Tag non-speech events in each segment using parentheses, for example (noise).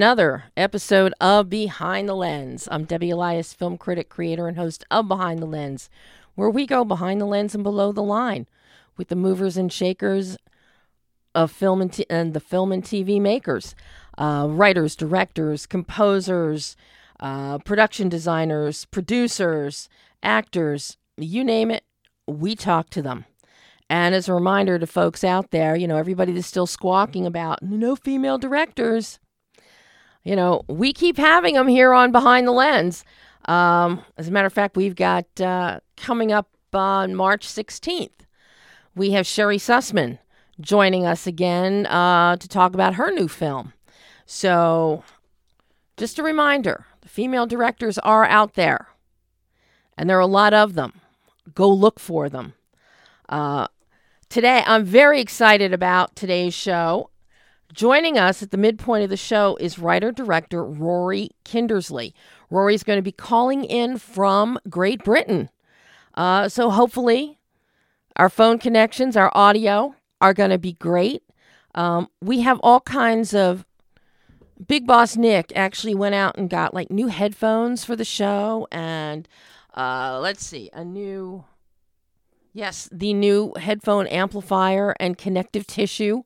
another episode of Behind the Lens. I'm Debbie Elias, film critic, creator, and host of Behind the Lens, where we go behind the lens and below the line with the movers and shakers of film and, t- and the film and TV makers, uh, writers, directors, composers, uh, production designers, producers, actors, you name it, we talk to them. And as a reminder to folks out there, you know, everybody that's still squawking about no female directors, you know, we keep having them here on Behind the Lens. Um, as a matter of fact, we've got uh, coming up on March 16th, we have Sherry Sussman joining us again uh, to talk about her new film. So, just a reminder the female directors are out there, and there are a lot of them. Go look for them. Uh, today, I'm very excited about today's show. Joining us at the midpoint of the show is writer director Rory Kindersley. Rory's going to be calling in from Great Britain. Uh, so hopefully, our phone connections, our audio are going to be great. Um, we have all kinds of. Big Boss Nick actually went out and got like new headphones for the show, and uh, let's see, a new Yes, the new headphone amplifier and connective tissue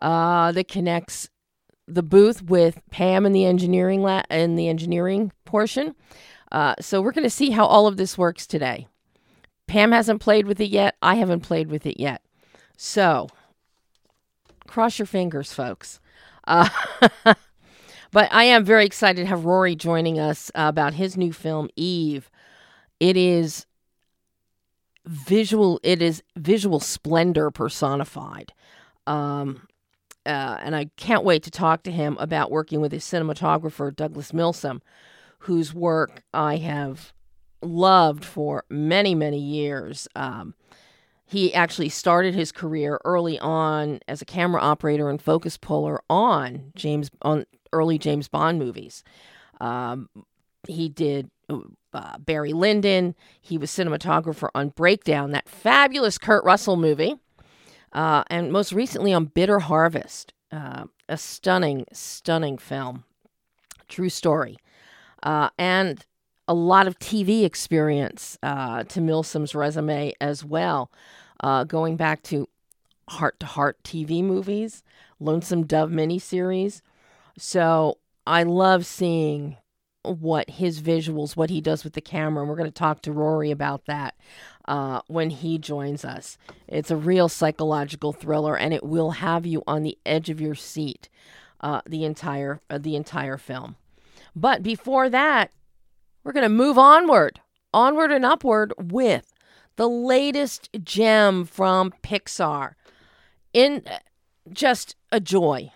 uh, that connects the booth with Pam in the engineering la- in the engineering portion. Uh, so we're going to see how all of this works today. Pam hasn't played with it yet. I haven't played with it yet. So cross your fingers, folks. Uh, (laughs) but I am very excited to have Rory joining us about his new film, Eve. It is visual it is visual splendor personified um, uh, and i can't wait to talk to him about working with his cinematographer douglas Milsome, whose work i have loved for many many years. Um, he actually started his career early on as a camera operator and focus puller on james on early james bond movies. Um, he did uh, Barry Lyndon. He was cinematographer on Breakdown, that fabulous Kurt Russell movie, uh, and most recently on Bitter Harvest, uh, a stunning, stunning film. True story. Uh, and a lot of TV experience uh, to Milsome's resume as well, uh, going back to Hart to Hart TV movies, Lonesome Dove miniseries. So I love seeing what his visuals, what he does with the camera. And we're going to talk to Rory about that uh, when he joins us. It's a real psychological thriller, and it will have you on the edge of your seat uh, the entire uh, the entire film. But before that, we're going to move onward, onward and upward with the latest gem from Pixar. In uh, just a joy,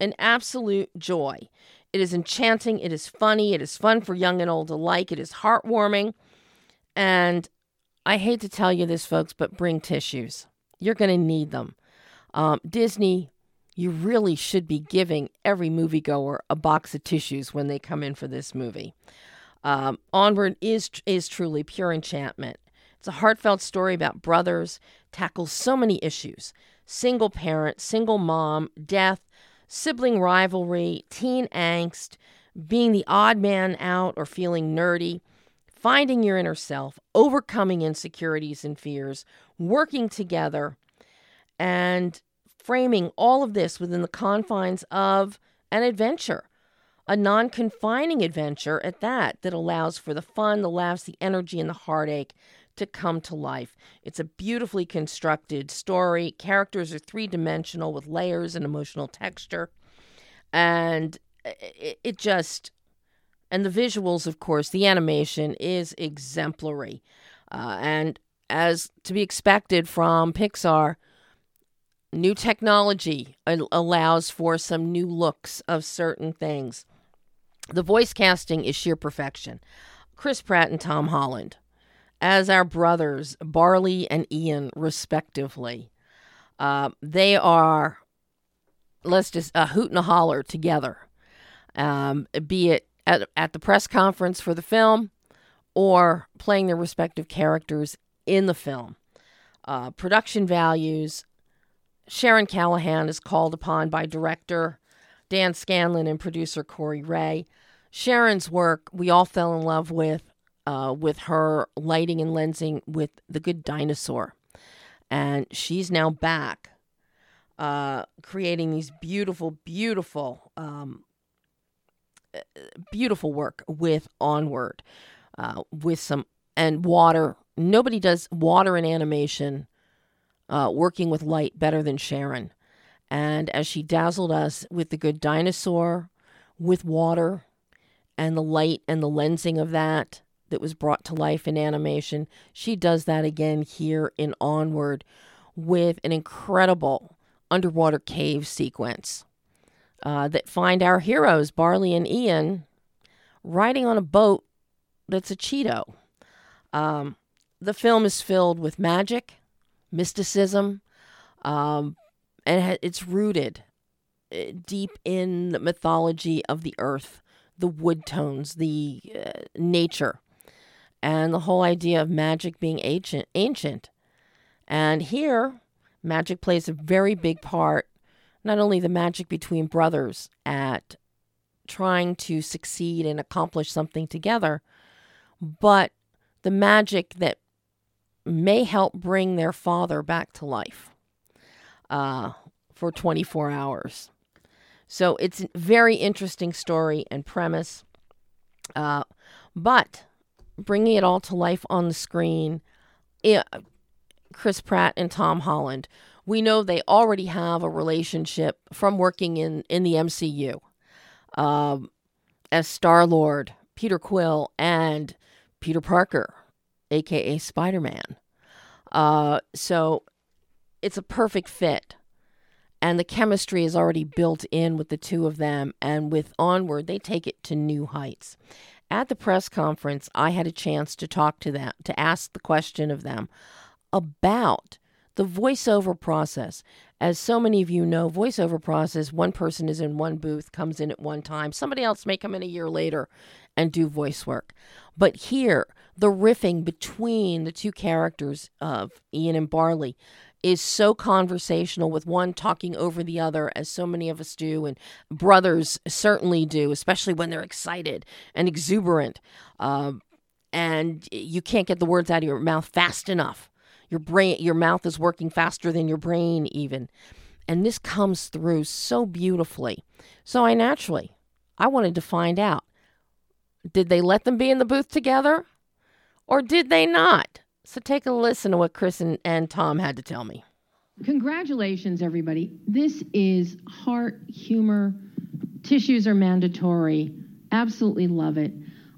an absolute joy. It is enchanting. It is funny. It is fun for young and old alike. It is heartwarming. And I hate to tell you this, folks, but bring tissues. You're going to need them. Um, Disney, you really should be giving every moviegoer a box of tissues when they come in for this movie. Um, Onward is is truly pure enchantment. It's a heartfelt story about brothers, tackles so many issues: single parent, single mom, death, sibling rivalry, teen angst, being the odd man out or feeling nerdy, finding your inner self, overcoming insecurities and fears, working together, and framing all of this within the confines of an adventure, a non confining adventure at that, that allows for the fun, the laughs, the energy, and the heartache to come to life. It's a beautifully constructed story. Characters are three dimensional with layers and emotional texture. And it, it, just, and the visuals, of course, the animation is exemplary. Uh, and as to be expected from Pixar, new technology allows for some new looks of certain things. The voice casting is sheer perfection. Chris Pratt and Tom Holland as our brothers, Barley and Ian, respectively. Uh, they are, let's just, a hoot and a holler together, um, be it at, at the press conference for the film or playing their respective characters in the film. Uh, production values Sharon Calahan is called upon by director Dan Scanlon and producer Kori Rae. Sharon's work, we all fell in love with, uh, with her lighting and lensing with The Good Dinosaur. And she's now back uh, creating these beautiful, beautiful, um, beautiful work with Onward, uh, with some, and water. Nobody does water and animation uh, working with light better than Sharon. And as she dazzled us with the good dinosaur, with water, and the light and the lensing of that that was brought to life in animation, she does that again here in Onward with an incredible underwater cave sequence uh, that find our heroes, Barley and Ian, riding on a boat that's a Cheeto. Um, the film is filled with magic, mysticism, um, and it's rooted uh, deep in the mythology of the earth, the wood tones, the uh, nature, and the whole idea of magic being ancient. Ancient, and here, magic plays a very big part. Not only the magic between brothers at trying to succeed and accomplish something together, but the magic that may help bring their father back to life uh, for 24 hours. So it's a very interesting story and premise. Uh, but bringing it all to life on the screen, it, Chris Pratt and Tom Holland, we know they already have a relationship from working in, in the MCU um, as Star Lord, Peter Quill, and Peter Parker, aka Spider Man. Uh, so it's a perfect fit. And the chemistry is already built in with the two of them. And with Onward, they take it to new heights. At the press conference, I had a chance to talk to them, to ask the question of them about the voiceover process. As so many of you know, voiceover process, one person is in one booth, comes in at one time. Somebody else may come in a year later and do voice work. But here, the riffing between the two characters of Ian and Barley is so conversational with one talking over the other as so many of us do and brothers certainly do especially when they're excited and exuberant uh, and you can't get the words out of your mouth fast enough your brain your mouth is working faster than your brain even and this comes through so beautifully so i naturally i wanted to find out did they let them be in the booth together or did they not so take a listen to what Chris and, and Tom had to tell me. Congratulations, everybody. This is heart humor. Tissues are mandatory. Absolutely love it.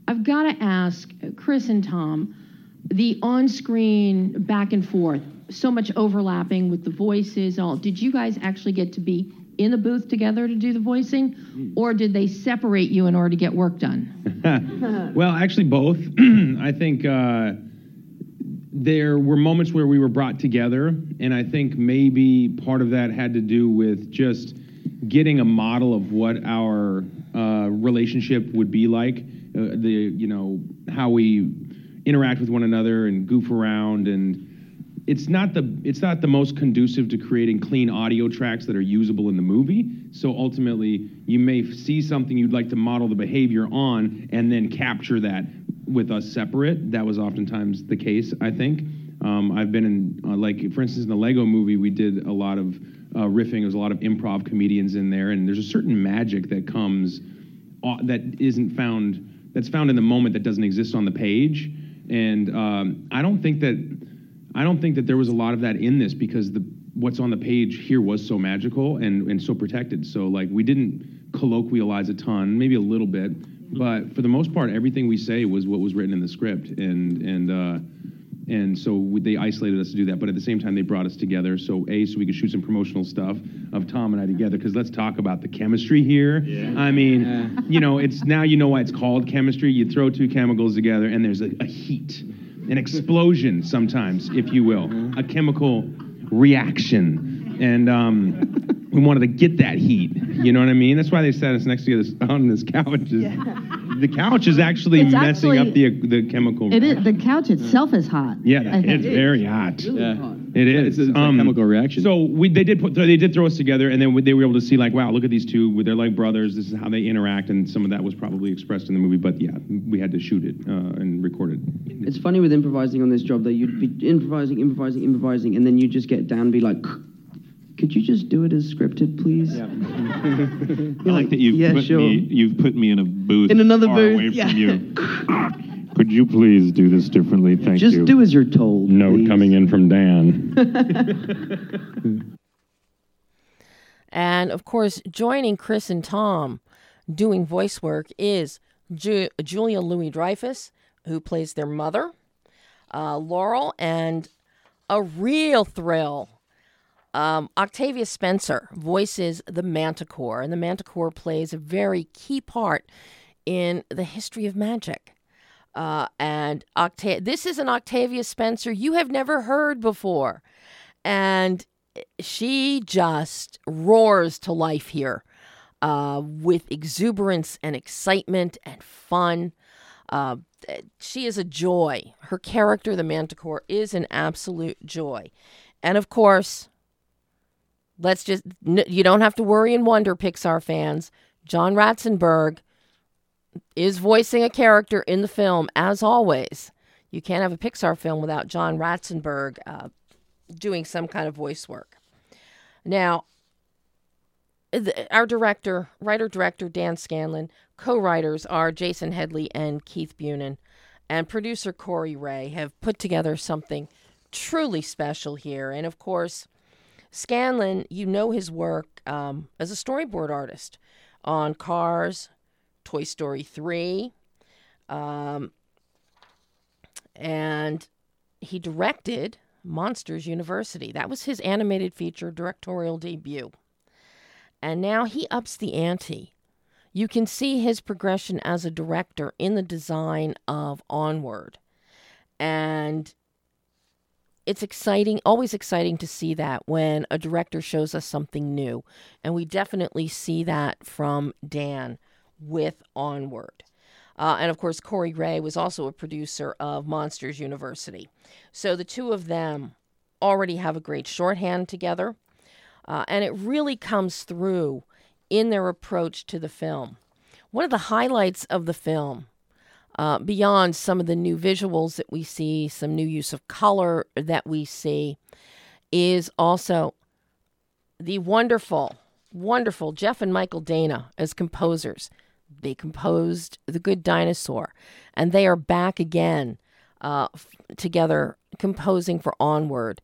I've got to ask Chris and Tom the on screen back and forth, so much overlapping with the voices. All did you guys actually get to be in the booth together to do the voicing, or did they separate you in order to get work done? (laughs) well, actually, both. (clears throat) I think. Uh, there were moments where we were brought together, and I think maybe part of that had to do with just getting a model of what our uh, relationship would be like. Uh, the you know how we interact with one another and goof around and it's not the it's not the most conducive to creating clean audio tracks that are usable in the movie. So ultimately, you may see something you'd like to model the behavior on and then capture that with us separate. That was oftentimes the case, I think. Um, I've been in, uh, like, for instance, in the Lego movie, we did a lot of uh, riffing. There's a lot of improv comedians in there, and there's a certain magic that comes uh, that isn't found, that's found in the moment that doesn't exist on the page. And um, I don't think that, I don't think that there was a lot of that in this because the what's on the page here was so magical and, and so protected. So like we didn't colloquialize a ton, maybe a little bit, but for the most part, everything we say was what was written in the script, and and uh, and so we, they isolated us to do that. But at the same time, they brought us together. So a, so we could shoot some promotional stuff of Tom and I together. Because let's talk about the chemistry here. Yeah. I mean, yeah. (laughs) you know, it's now you know why it's called chemistry. You throw two chemicals together, and there's a, a heat, an explosion sometimes, if you will, a chemical reaction, and. Um, we wanted to get that heat. You know what I mean? That's why they sat us next to us on this couch. Is yeah. the couch is actually It's messing up the the chemical. It is, the couch itself is hot. Yeah, I it's very hot. Yeah. It is. It's, it's Um, a chemical reaction. So we they did put they did throw us together, and then they were able to see like, wow, look at these two. They're like brothers. This is how they interact, and some of that was probably expressed in the movie. But yeah, we had to shoot it uh, and record it. It's funny with improvising on this job that you'd be improvising, improvising, improvising, and then you just get down and be like, could you just do it as scripted, please? Yeah. I like that you've Yeah, put sure. me you've put me in a booth In another far booth, away yeah. from you. (laughs) Could you please do this differently? Thank just you. Just do as you're told. Note please. coming in from Dan. (laughs) And of course, joining Chris and Tom doing voice work is Ju- Julia Louis Dreyfus, who plays their mother, uh, Laurel, and a real thrill. Um, Octavia Spencer voices the Manticore, and the Manticore plays a very key part in the history of magic. Uh, and Octa- this is an Octavia Spencer you have never heard before. And she just roars to life here uh, with exuberance and excitement and fun. Uh, she is a joy. Her character, the Manticore, is an absolute joy. And of course, let's just, you don't have to worry and wonder, Pixar fans. John Ratzenberger is voicing a character in the film, as always. You can't have a Pixar film without John Ratzenberger uh, doing some kind of voice work. Now, our director, writer director Dan Scanlon, co writers are Jason Headley and Keith Bunin, and producer Kori Rae have put together something truly special here. And of course, Scanlon, you know his work um, as a storyboard artist on Cars, Toy Story 3, um, and he directed Monsters University. That was his animated feature directorial debut. And now he ups the ante. You can see his progression as a director in the design of Onward. And it's exciting, always exciting to see that when a director shows us something new. And we definitely see that from Dan with Onward. Uh, and of course, Kori Rae was also a producer of Monsters University. So the two of them already have a great shorthand together. Uh, and it really comes through in their approach to the film. One of the highlights of the film, uh, beyond some of the new visuals that we see, some new use of color that we see, is also the wonderful, wonderful Jeff and Mychael Danna as composers. They composed The Good Dinosaur, and they are back again uh, f- together composing for Onward.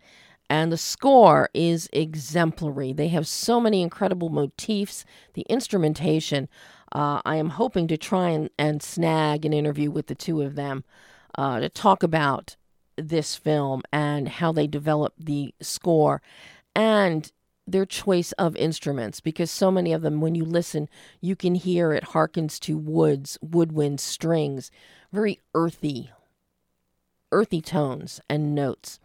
And the score is exemplary. They have so many incredible motifs. The instrumentation, uh, I am hoping to try and, and snag an interview with the two of them uh, to talk about this film and how they developed the score and their choice of instruments because so many of them when you listen you can hear it harkens to woods woodwind strings very earthy earthy tones and notes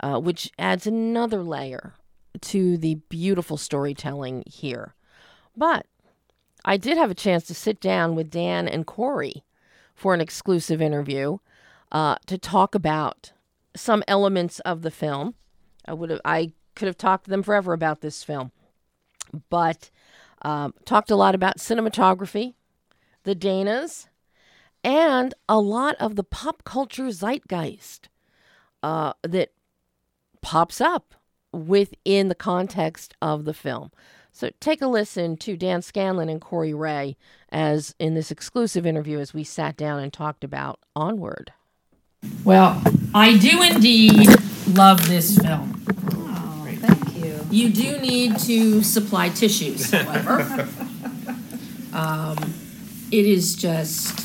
uh, which adds another layer to the beautiful storytelling here. But i did have a chance to sit down with dan and kori for an exclusive interview uh, to talk about some elements of the film i would have i could have talked to them forever about this film, but um, talked a lot about cinematography, the Dannas, and a lot of the pop culture zeitgeist uh, that pops up within the context of the film. So take a listen to Dan Scanlon and Kori Rae as in this exclusive interview as we sat down and talked about Onward. Well, I do indeed love this film. Oh, thank you. You do need to supply tissues, (laughs) however. um, it is just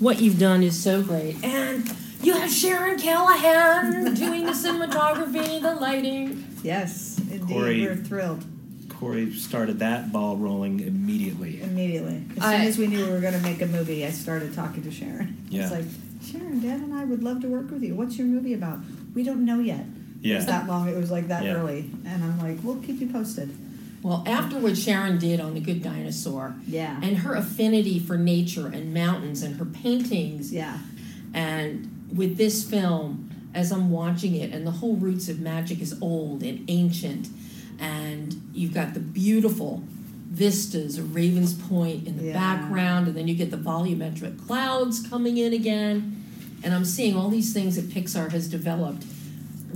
what you've done is so great. And you have Sharon Calahan doing the cinematography, the lighting. Yes, indeed. Kori- We're thrilled Kori started that ball rolling immediately. immediately. As I- soon as we knew we were going to make a movie, I started talking to Sharon. Yeah. It's like, Sharon, Dan and I would love to work with you. What's your movie about? We don't know yet. It was that long. It was like that Yeah. early. And I'm like, we'll keep you posted. Well, after what Sharon did on The Good Dinosaur, Yeah. and her affinity for nature and mountains and her paintings, Yeah. and with this film, as I'm watching it, and the whole roots of magic is old and ancient, and you've got the beautiful vistas of Ravens Point in the Yeah. background, and then you get the volumetric clouds coming in again, and I'm seeing all these things that Pixar has developed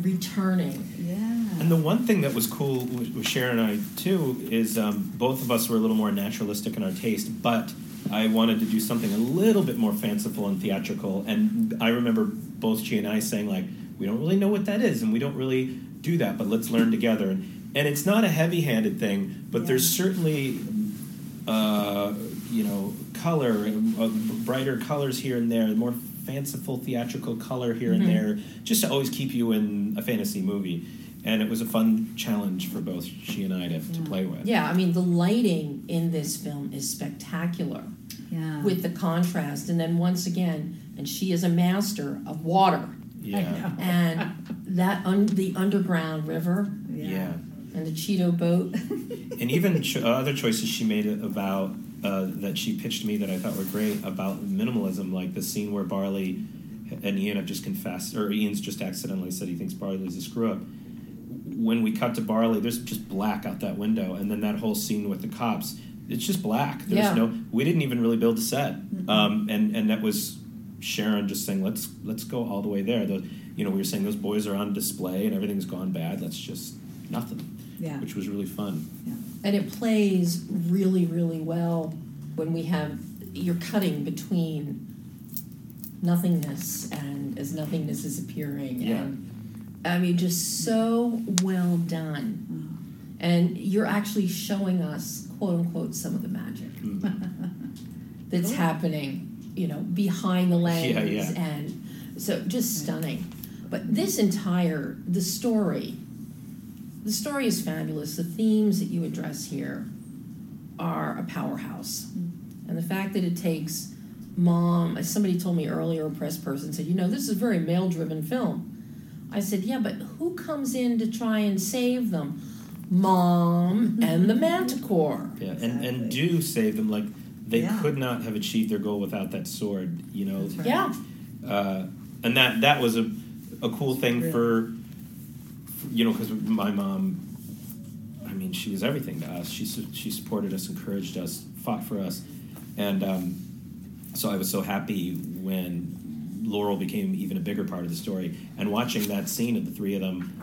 returning. Yeah. And the one thing that was cool with, with Sharon and I too is um, both of us were a little more naturalistic in our taste, but I wanted to do something a little bit more fanciful and theatrical. And I remember both she and I saying like, we don't really know what that is, and we don't really do that, but let's learn together. And, and it's not a heavy-handed thing, but Yeah. there's certainly, uh, you know, color, uh, brighter colors here and there, more fanciful theatrical color here and Mhm. there, just to always keep you in a fantasy movie. And it was a fun challenge for both she and I to, to play with. Yeah, I mean, the lighting in this film is spectacular. Yeah. with the contrast. And then once again, and she is a master of water. Yeah. And that un- the underground river Yeah. And the Cheeto boat. (laughs) And even cho- other choices she made about uh, that she pitched me that I thought were great about minimalism, like the scene where Barley and Ian have just confessed, or Ian's just accidentally said he thinks Barley's a screw up. When we cut to Barley, there's just black out that window, and then that whole scene with the cops, it's just black. There's Yeah. no. We didn't even really build a set, um, and and that was Sharon just saying, let's let's go all the way there. The, you know, we were saying those boys are on display and everything's gone bad. Let's just nothing, Yeah. which was really fun. and it plays really, really well when we have you're cutting between nothingness and as nothingness is appearing. Yeah. And I mean, just so well done. Mm-hmm. And you're actually showing us, quote unquote, some of the magic. Mm-hmm. (laughs) that's Cool. happening, you know, behind the lens, Yeah, yeah. and so just stunning. But this entire the story, the story is fabulous. The themes that you address here are a powerhouse, and the fact that it takes mom, as somebody told me earlier, a press person said, you know, this is a very male-driven film. I said, yeah, but who comes in to try and save them? Mom and the (laughs) Manticore. Yeah, and, and do save them. Like they Yeah. could not have achieved their goal without that sword. You know, right. Yeah. uh, and that that was a a cool thing Really. for, for you know because my mom. I mean, she was everything to us. She su- she supported us, encouraged us, fought for us, and um, so I was so happy when Laurel became even a bigger part of the story. And watching that scene of the three of them,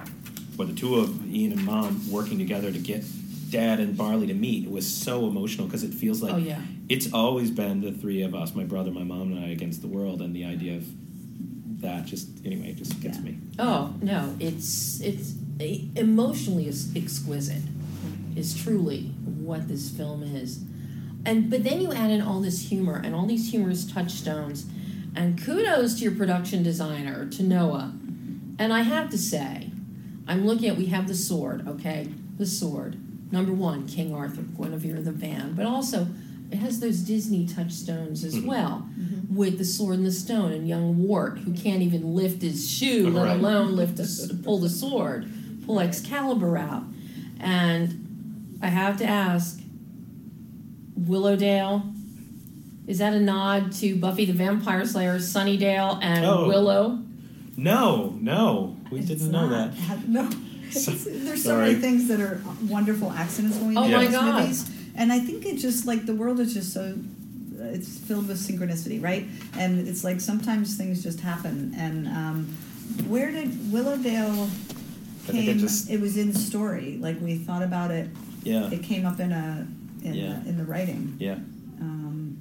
or the two of Ian and Mom working together to get Dad and Barley to meet, was so emotional because it feels like Oh yeah. it's always been the three of us, my brother, my mom, and I against the world, and the idea of that just anyway just gets Yeah. me. Oh no, it's it's emotionally ex- exquisite. Is truly what this film is, and but then you add in all this humor and all these humorous touchstones, and kudos to your production designer to Noah, and I have to say, I'm looking at we have the sword, okay, the sword. Number one, King Arthur, Guinevere the Van, but also it has those Disney touchstones as Mhm. well, with the sword and the stone, and young Wart who can't even lift his shoe, let Right. alone lift a s pull the sword, pull Excalibur out, and I have to ask, Willowdale. Is that a nod to Buffy the Vampire Slayer, Sunnydale, and Oh. Willow? No, no, we It's didn't know not. that. Ha- No. (laughs) So- There's so sorry. many things that are wonderful accidents when we Oh make my these God. movies. And I think it's just like the world is just so it's filled with synchronicity, right? And it's like sometimes things just happen. And um, where did Willowdale think it came? just- it was in story. Like we thought about it. Yeah, It came up in a in, Yeah. the, in the writing. yeah, Um,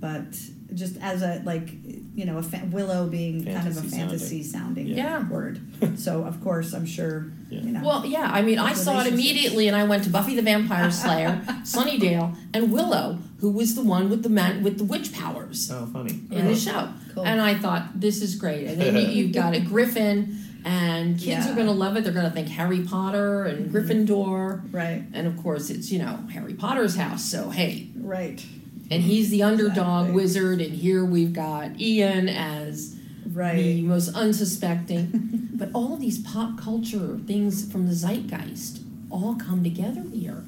but just as a like you know a fa- willow being kind of a Fantasy fantasy sounding, Yeah. word. (laughs) so of course I'm sure Yeah. you know. Well, yeah, I mean, I saw it immediately, and I went to Buffy the Vampire Slayer, (laughs) Sunnydale, and Willow, who was the one with the man with the witch powers oh, funny. in the show. Cool. And I thought this is great. And then you, (laughs) you've got a Griffin, and kids Yeah. are going to love it. They're going to think Harry Potter and mm-hmm. Gryffindor, right, and of course it's you know Harry Potter's house. So hey, right, and he's the underdog Exactly. wizard, and here we've got Ian as right. the most unsuspecting. (laughs) but all these pop culture things from the zeitgeist all come together here.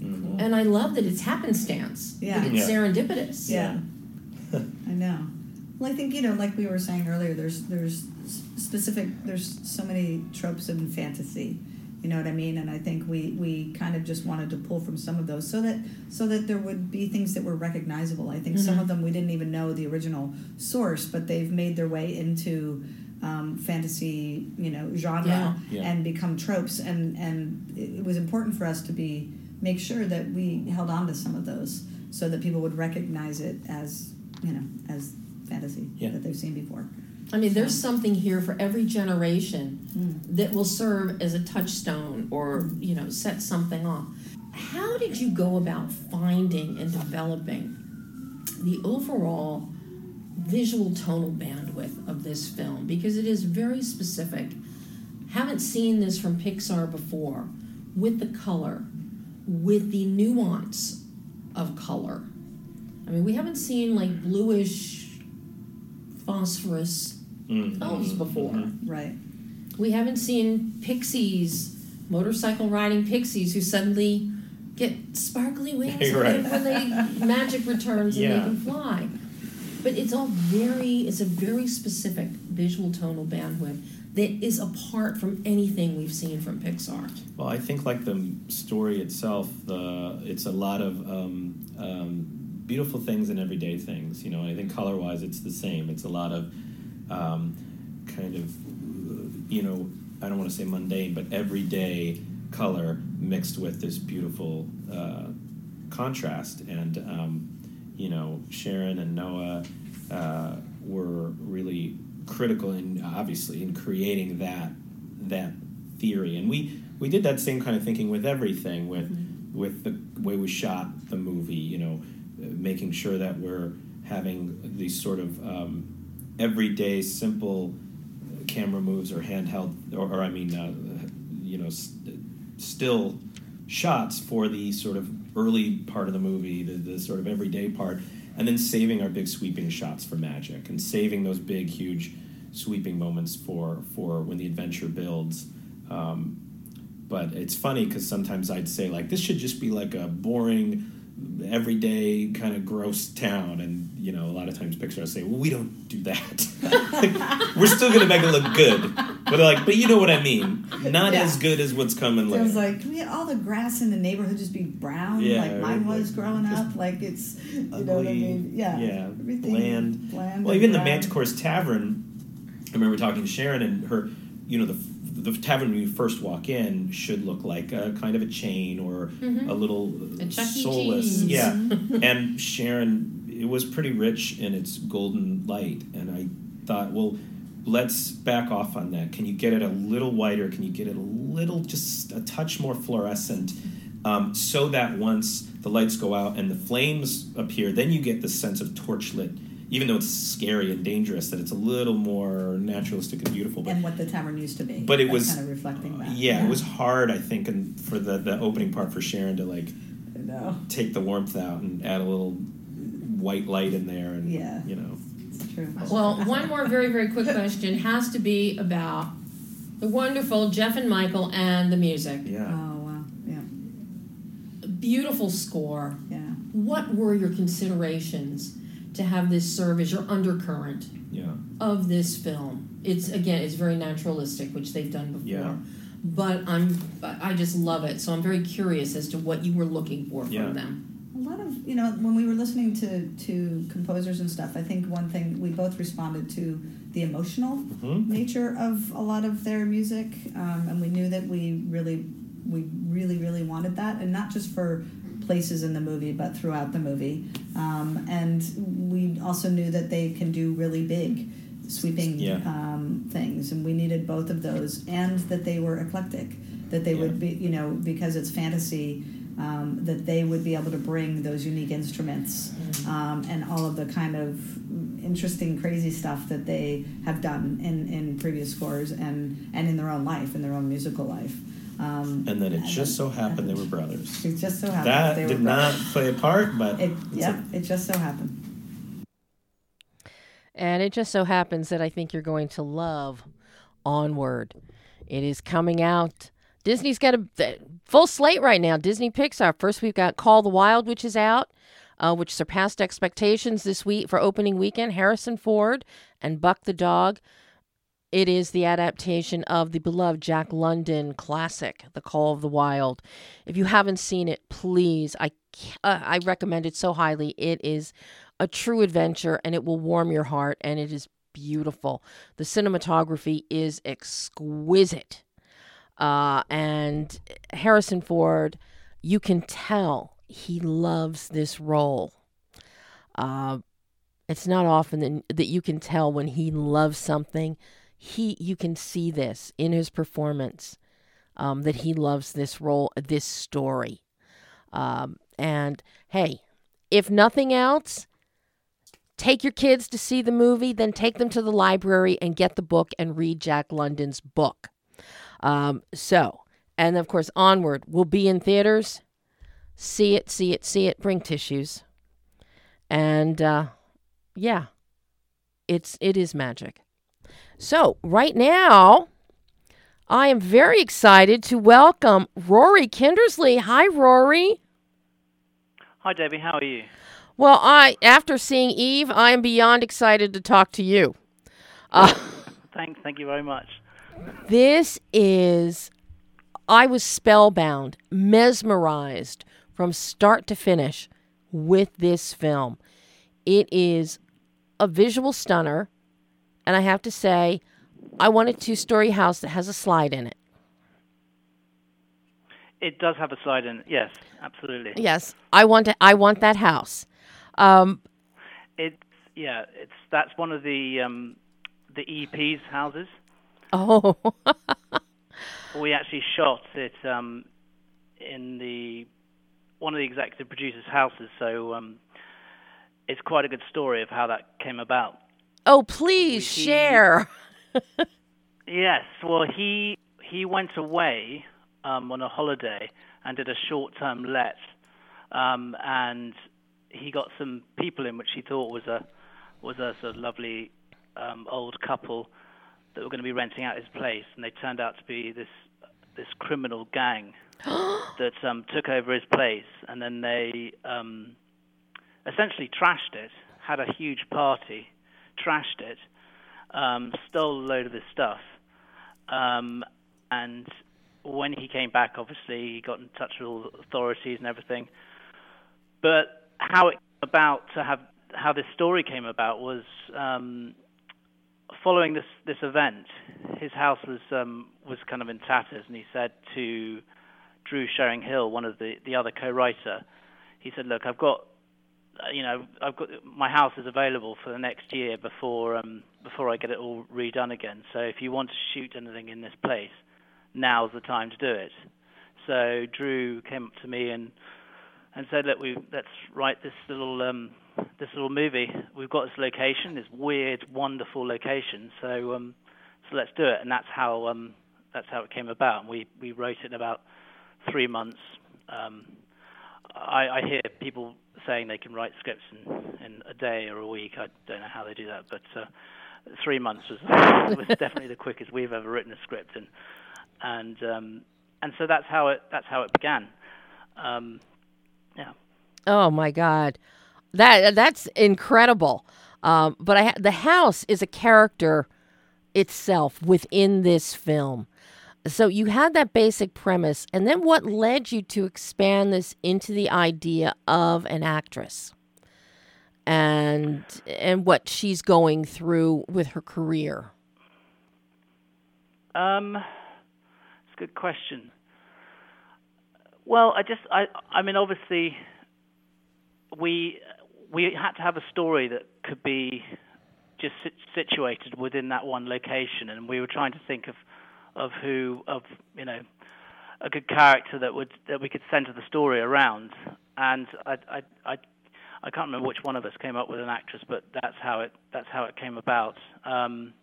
Mm-hmm. And I love that it's happenstance. Yeah. That it's Yeah. serendipitous. Yeah. (laughs) I know. Well, I think you know, like we were saying earlier, there's there's specific there's so many tropes in fantasy. You know what I mean? And I think we we kind of just wanted to pull from some of those so that so that there would be things that were recognizable. I think some of them we didn't even know the original source, but they've made their way into um, fantasy, you know, genre Yeah. Yeah. and become tropes. And and it, it was important for us to be make sure that we held on to some of those so that people would recognize it as you know as fantasy Yeah. that they've seen before. I mean, there's something here for every generation Mm. that will serve as a touchstone or, you know, set something off. How did you go about finding and developing the overall visual tonal bandwidth of this film? Because it is very specific. Haven't seen this from Pixar before with the color, with the nuance of color. I mean, we haven't seen like bluish phosphorus Mhm. elves before. Right. We haven't seen pixies, motorcycle riding pixies who suddenly get sparkly wings (laughs) Right. when they (laughs) magic returns and they can fly. But it's all very, it's a very specific visual tonal bandwidth that is apart from anything we've seen from Pixar. Well, I think like the story itself, the it's a lot of um, um, beautiful things and everyday things. You know, and I think color wise, it's the same. It's a lot of um, kind of you know I don't want to say mundane, but everyday color mixed with this beautiful uh, contrast. And um, you know, Sharon and Noah uh, were really critical in obviously in creating that that theory and we we did that same kind of thinking with everything with with the way we shot the movie you know uh, making sure that we're having these sort of um, everyday simple camera moves or handheld or, or i mean uh, you know st- still shots for the sort of early part of the movie the, the sort of everyday part and then saving our big sweeping shots for magic and saving those big huge sweeping moments for for when the adventure builds. Um, but it's funny because sometimes i'd say like this should just be like a boring everyday kind of gross town and you know a lot of times pixar say well we don't do that (laughs) we're still gonna make it look good but they're like but you know what i mean not Yeah. as good as what's coming It was like, can we all the grass in the neighborhood just be brown Yeah, like mine was like, growing up? Like it's, you know what I ugly, mean? Yeah. yeah, Everything bland. bland Well, even the. Manticore's Tavern, I remember talking to Sharon and her, you know, the, the tavern when you first walk in should look like a kind of a chain or a little Mm-hmm. A Chuck E. soulless. Yeah. and Sharon, it was pretty rich in its golden light. And I thought, well, let's back off on that. Can you get it a little whiter? Can you get it a little, just a touch more fluorescent? Um, so that once the lights go out and the flames appear, then you get the sense of torchlit, even though it's scary and dangerous, that it's a little more naturalistic and beautiful. But and what the tavern used to be. But it was- kind of reflecting that. yeah, it was hard, I think, and for the, the opening part for Sharon to like I take the warmth out and add a little white light in there, and Yeah. you know, It's true. Well, one more very, very quick question has to be about the wonderful Jeff and Mychael and the music. Yeah. Oh wow. Yeah. Beautiful score. Yeah. What were your considerations to have this serve as your undercurrent Yeah, of this film? It's again, it's very naturalistic, which they've done before. Yeah. But I'm, I just love it. So I'm very curious as to what you were looking for from them. A lot of you know when we were listening to to composers and stuff, I think one thing we both responded to the emotional Mhm. nature of a lot of their music, um, and we knew that we really we really really wanted that, and not just for places in the movie, but throughout the movie. Um, and we also knew that they can do really big, sweeping Yeah. um, things, and we needed both of those, and that they were eclectic, that they would be you know because it's fantasy um, that they would be able to bring those unique instruments um, and all of the kind of interesting, crazy stuff that they have done in, in previous scores and, and in their own life, in their own musical life. Um, and then it just so happened they were brothers. It just so happened That they did were not brothers. play a part, but It, it's yep, a- it just so happened. And it just so happens that I think you're going to love Onward. It is coming out. Disney's got a Full slate right now. Disney Pixar. First, we've got Call the Wild, which is out, uh, which surpassed expectations this week for opening weekend. Harrison Ford and Buck the Dog. It is the adaptation of the beloved Jack London classic, The Call of the Wild. If you haven't seen it, please, I uh, I recommend it so highly. It is a true adventure, and it will warm your heart, and it is beautiful. The cinematography is exquisite. Uh, and Harrison Ford, you can tell he loves this role. Uh, it's not often that, that you can tell when he loves something. He, you can see this in his performance um, that he loves this role, this story. Um, and hey, if nothing else, take your kids to see the movie, then take them to the library and get the book and read Jack London's book. Um, so, and of course, Onward will be in theaters. See it, see it, see it. Bring tissues, and uh, yeah, it's it is magic. So right now, I am very excited to welcome Rory Kindersley. Hi, Rory. Hi, Debbie. How are you? Well, I after seeing Eve, I am beyond excited to talk to you. Uh, Thanks. Thank you very much. This is I was spellbound, mesmerized from start to finish with this film. It is a visual stunner, and I have to say, I want a two-story house that has a slide in it. It does have a slide in. it. Yes, absolutely. Yes, I want to, I want that house. Um, it's yeah, it's that's one of the um, the EP's houses. Oh. (laughs) we actually shot it um, in the one of the executive producers' houses, so um, it's quite a good story of how that came about. Oh, please he, share. (laughs) yes, well, he he went away um, on a holiday and did a short-term let, um, and he got some people in which he thought was a was a sort of lovely um, old couple that were going to be renting out his place, and they turned out to be this this criminal gang (gasps) that um, took over his place, and then they um, essentially trashed it, had a huge party, trashed it, um, stole a load of his stuff, um, and when he came back, obviously he got in touch with all the authorities and everything. But how it came about to have how this story came about was um, following this this event. His house was um, was kind of in tatters, and he said to Drew Shering Hill, one of the the other co-writer, he said, "Look, I've got." You know, I've got my house is available for the next year before um, before I get it all redone again. So if you want to shoot anything in this place, now's the time to do it. So Drew came up to me and and said, "Look, we let's write this little um, this little movie. We've got this location, this weird, wonderful location. So um, so let's do it." And that's how um, that's how it came about. And we we wrote it in about three months. Um, I, I hear people saying they can write scripts in, in a day or a week. I don't know how they do that, but uh, three months was, (laughs) was definitely the quickest we've ever written a script, and and um, and so that's how it that's how it began. Um, yeah. Oh my God, that that's incredible. Um, but I, the house is a character itself within this film. So you had that basic premise, and then what led you to expand this into the idea of an actress, and and what she's going through with her career. Um, it's a good question. Well, I just, I, I mean, obviously, we we had to have a story that could be just situated within that one location, and we were trying to think of of who of you know a good character that would that we could center the story around. And I I I, I can't remember which one of us came up with an actress, but that's how it that's how it came about. Um,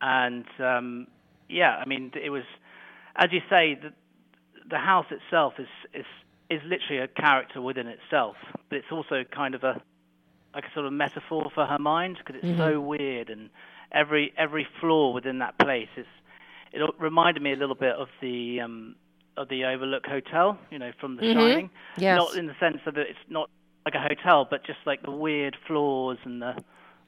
and um, yeah, I mean, it was as you say the the house itself is is is literally a character within itself, but it's also kind of a like a sort of metaphor for her mind because it's mm-hmm. so weird and every every floor within that place is it reminded me a little bit of the um, of the Overlook Hotel, you know, from The Mhm. Shining. Yes. Not in the sense that it's not like a hotel, but just like the weird floors and the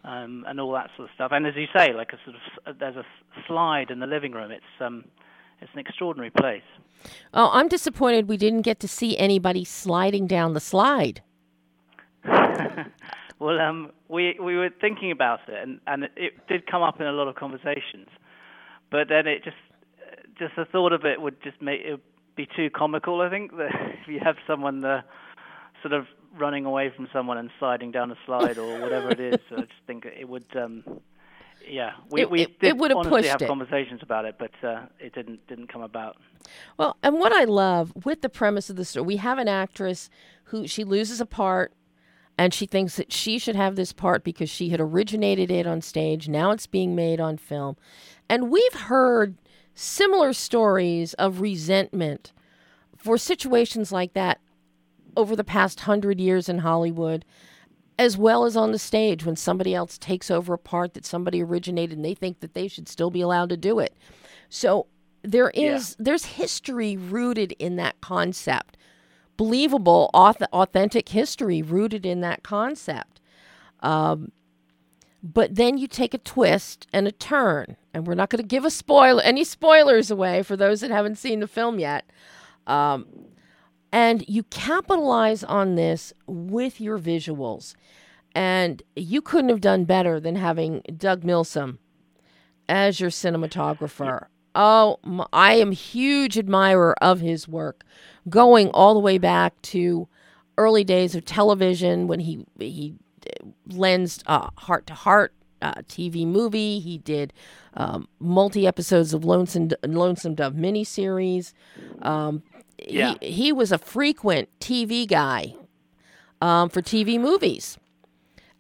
um, and all that sort of stuff. And as you say, like a sort of there's a slide in the living room. It's um, it's an extraordinary place. Oh, I'm disappointed we didn't get to see anybody sliding down the slide. (laughs) Well, um, we we were thinking about it, and and it did come up in a lot of conversations, but then it just just the thought of it would just make it be too comical. I think (laughs) that if you have someone uh, sort of running away from someone and sliding down a slide or whatever it is, so I just think it would. Um, yeah, we It- we it- did it would have honestly have it. conversations about it, but uh, it didn't didn't come about. Well, and what I love with the premise of the story, we have an actress who she loses a part and she thinks that she should have this part because she had originated it on stage. Now it's being made on film. And we've heard similar stories of resentment for situations like that over the past hundred years in Hollywood, as well as on the stage when somebody else takes over a part that somebody originated and they think that they should still be allowed to do it. So there is there's history rooted in that concept, believable, auth- authentic history rooted in that concept. Um, but then you take a twist and a turn, and we're not going to give a spoiler any spoilers away for those that haven't seen the film yet. Um, and you capitalize on this with your visuals. And you couldn't have done better than having Doug Milsome as your cinematographer. Oh, I am huge admirer of his work, going all the way back to early days of television when he he lensed uh, Hart to Hart uh, TV movie. He did um, multi episodes of Lonesome Lonesome Dove miniseries. Um, Yeah. he he was a frequent TV guy um, for TV movies,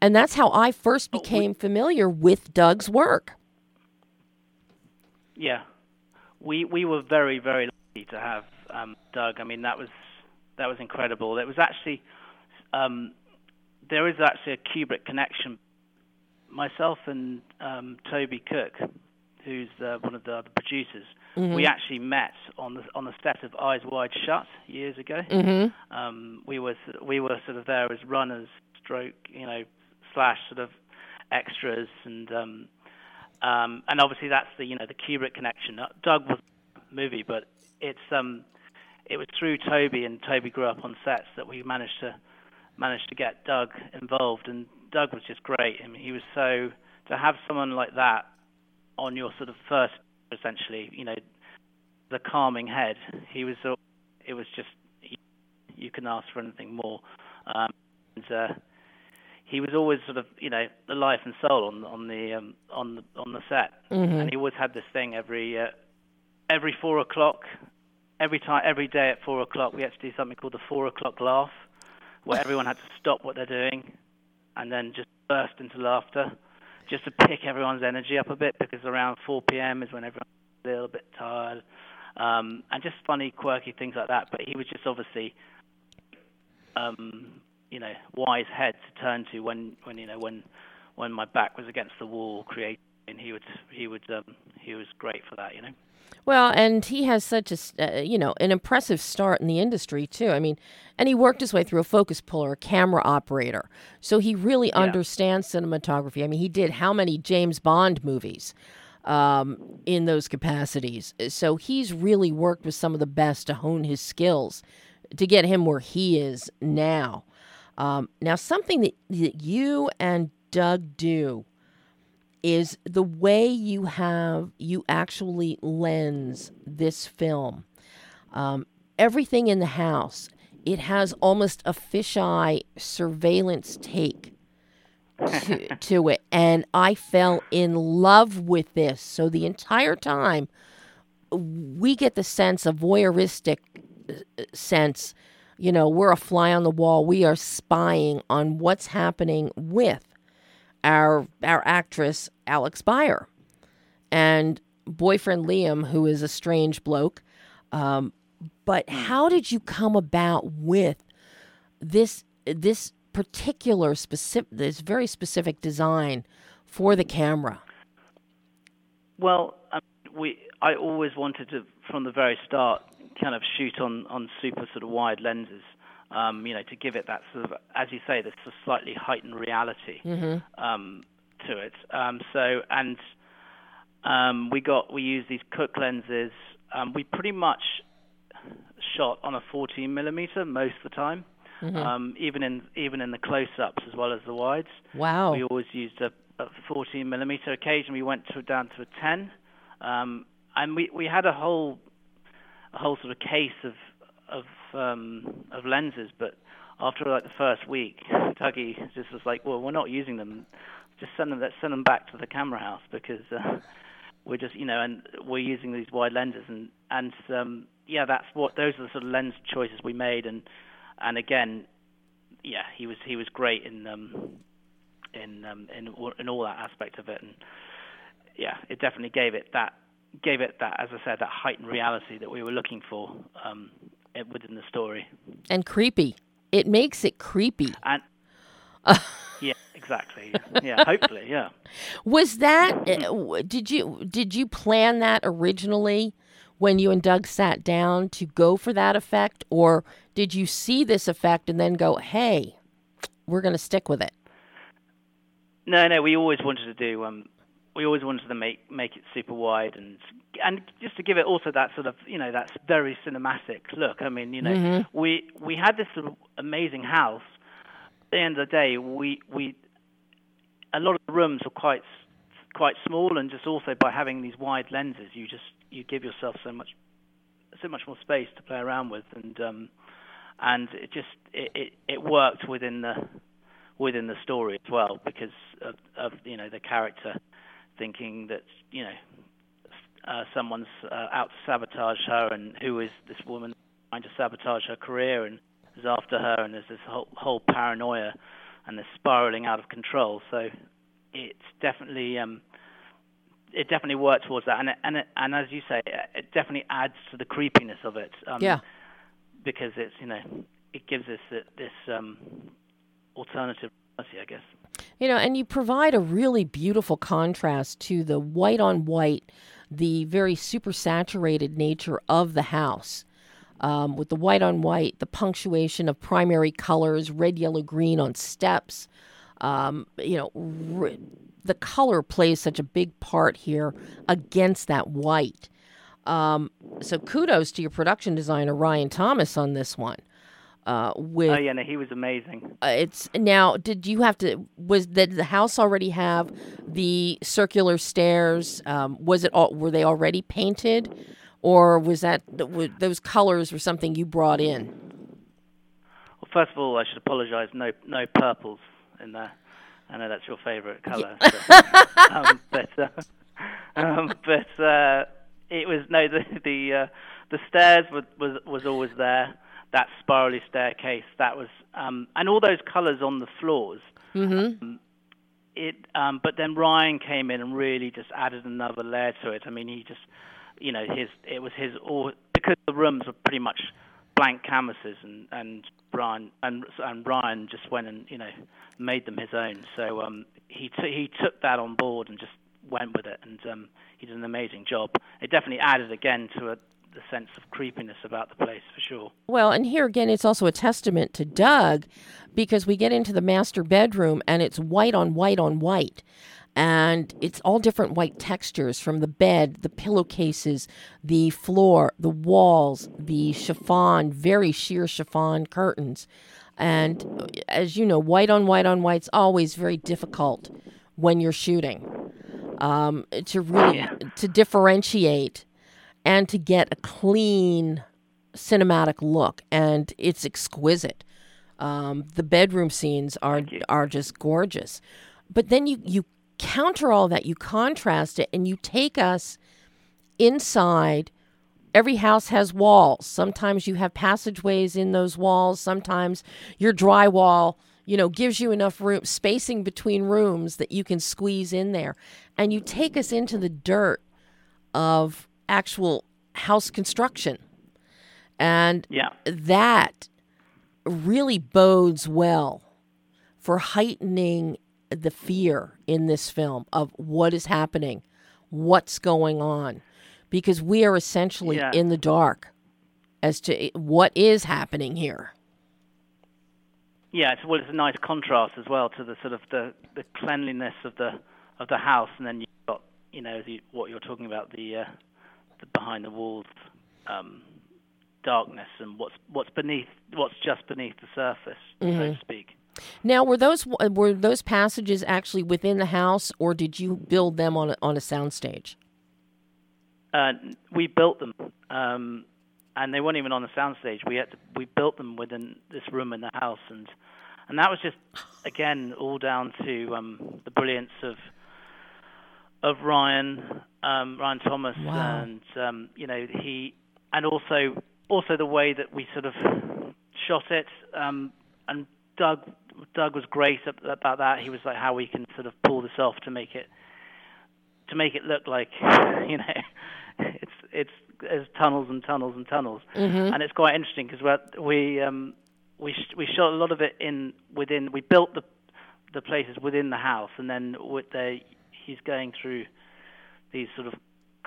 and that's how I first became familiar with Doug's work. Yeah, we we were very very lucky to have um, Doug. I mean that was that was incredible. It was actually um, there is actually a Kubrick connection. Myself and um, Toby Cook, who's uh, one of the other producers, we actually met on the on the set of Eyes Wide Shut years ago. Mm-hmm. Um, we were we were sort of there as runners, stroke you know slash sort of extras and um, um, and obviously that's the you know the Kubrick connection. Doug was a movie, but it's um, it was through Toby and Toby grew up on sets that we managed to managed to get Doug involved, and Doug was just great. I mean, he was so to have someone like that on your sort of first, essentially, you know, the calming head. He was, it was just you can ask for anything more. Um, and, uh, he was always sort of, you know, the life and soul on on the um, on the on the set, Mm-hmm. and he always had this thing every uh, every four o'clock, every time, every day at four o'clock, we had to do something called the four o'clock laugh, where everyone had to stop what they're doing, and then just burst into laughter, just to pick everyone's energy up a bit, because around 4 p.m. is when everyone's a little bit tired, um, and just funny, quirky things like that. But he was just obviously, um, you know, wise head to turn to when, when you know, when, when my back was against the wall, creating, and he would, he would, um, he was great for that, you know. Well, and he has such a, uh, you know, an impressive start in the industry too. I mean, and he worked his way through a focus puller, a camera operator. So he really understands cinematography. I mean, he did how many James Bond movies um, in those capacities. So he's really worked with some of the best to hone his skills to get him where he is now. Um, now, something that, that you and Doug do is the way you have you actually lens this film. Um, everything in the house, it has almost a fisheye surveillance take to, (laughs) to it, and I fell in love with this. So the entire time, we get the sense, a voyeuristic uh, sense. You know, we're a fly on the wall. We are spying on what's happening with our our actress Alex Byer and boyfriend Liam, who is a strange bloke. Um, but how did you come about with this this particular specific this very specific design for the camera? Well, um, we I always wanted to, from the very start, kind of shoot on on super sort of wide lenses. Um, you know, to give it that sort of, as you say, this slightly heightened reality um, to it. Um, so, and um, we got we used these Cooke lenses. Um, we pretty much shot on a 14 millimeter most of the time, um, even in even in the close-ups as well as the wides. Wow. We always used a, a 14 millimeter. Occasionally, we went to down to a 10, um, and we we had a whole a whole sort of case of of um, of lenses. But after like the first week, Dougie just was like, "Well, we're not using them. Just send them. Let's send them back to the camera house because uh, we're just you know, and we're using these wide lenses and and um, yeah, that's what those are the sort of lens choices we made. And and again, yeah, he was he was great in um, in um, in in all that aspect of it, and yeah, it definitely gave it that gave it that as I said that heightened reality that we were looking for um, it- within the story. And creepy. It makes it creepy. And (laughs) yeah, (laughs) exactly. Yeah, hopefully, yeah. Was that uh, did you did you plan that originally when you and Doug sat down to go for that effect or did you see this effect and then go, "Hey, we're going to stick with it." No, no, we always wanted to do. Um, we always wanted to make make it super wide and and just to give it also that sort of you know that very cinematic look. I mean, you know, we we had this sort of amazing house. At the end of the day, we we a lot of the rooms were quite quite small, and just also by having these wide lenses, you just you give yourself so much so much more space to play around with, and um, and it just it, it, it worked within the within the story as well because of, of you know the character thinking that you know uh, someone's uh, out to sabotage her and who is this woman trying to sabotage her career and is after her and there's this whole, whole paranoia and this spiraling out of control. So it's definitely um it definitely worked towards that. And it, and it, and as you say it definitely adds to the creepiness of it um, Yeah. because it's you know it gives us this, this um alternative reality I guess You know, and you provide a really beautiful contrast to the white on white, the very super saturated nature of the house. Um, with the white on white, the punctuation of primary colors, red, yellow, green on steps. Um, you know, the color plays such a big part here against that white. Um, so kudos to your production designer, Ryan Thomas, on this one. Uh, with oh yeah no he was amazing uh, it's now did you have to was did the house already have the circular stairs um, was it all were they already painted or was that were those colors were something you brought in Well, first of all, I should apologise. No, no purples in there. I know that's your favourite colour. so, (laughs) um, but uh, (laughs) um, but uh, it was no the the uh, the stairs was, was was always there. That spirally staircase. That was um, and all those colours on the floors. mm-hmm. It um, but then Ryan came in and really just added another layer to it. I mean, he just you know his it was his all because the rooms were pretty much blank canvases and and Brian and and Brian just went and you know made them his own. So um, he t- he took that on board and just went with it, and um, he did an amazing job. It definitely added again to a, the sense of creepiness about the place for sure. Well, and here again, it's also a testament to Doug because we get into the master bedroom and it's white on white on white. And it's all different white textures from the bed, the pillowcases, the floor, the walls, the chiffon, very sheer chiffon curtains. And uh, as you know, white on white on white's always very difficult when you're shooting um, to really to differentiate and to get a clean cinematic look, and it's exquisite. Um, the bedroom scenes are are just gorgeous, but then you you counter all that, you contrast it, and you take us inside. Every house has walls. Sometimes you have passageways in those walls. Sometimes your drywall, you know, gives you enough room, spacing between rooms that you can squeeze in there. And you take us into the dirt of actual house construction. And Yeah. that really bodes well for heightening the fear in this film of what is happening, what's going on, because we are essentially Yeah. in the dark. as to what is happening here. Yeah, it's well, it's a nice contrast as well to the sort of the, the cleanliness of the of the house, and then you've got you know the, what you're talking about the uh, the behind the walls um, darkness and what's what's beneath what's just beneath the surface, so to speak. Now, were those were those passages actually within the house, or did you build them on a, on a soundstage? Uh, we built them, um, and they weren't even on the soundstage. We had to, we built them within this room in the house, and and that was just again all down to um, the brilliance of of Ryan um, Ryan Thomas, Wow. and um, you know he and also also the way that we sort of shot it, um, and Doug Doug was great about that. He was like how we can sort of pull this off to make it to make it look like (laughs) you know it's it's there's tunnels and tunnels and tunnels, and it's quite interesting because we um, we sh- we shot a lot of it in within we built the the places within the house, and then with the he's going through these sort of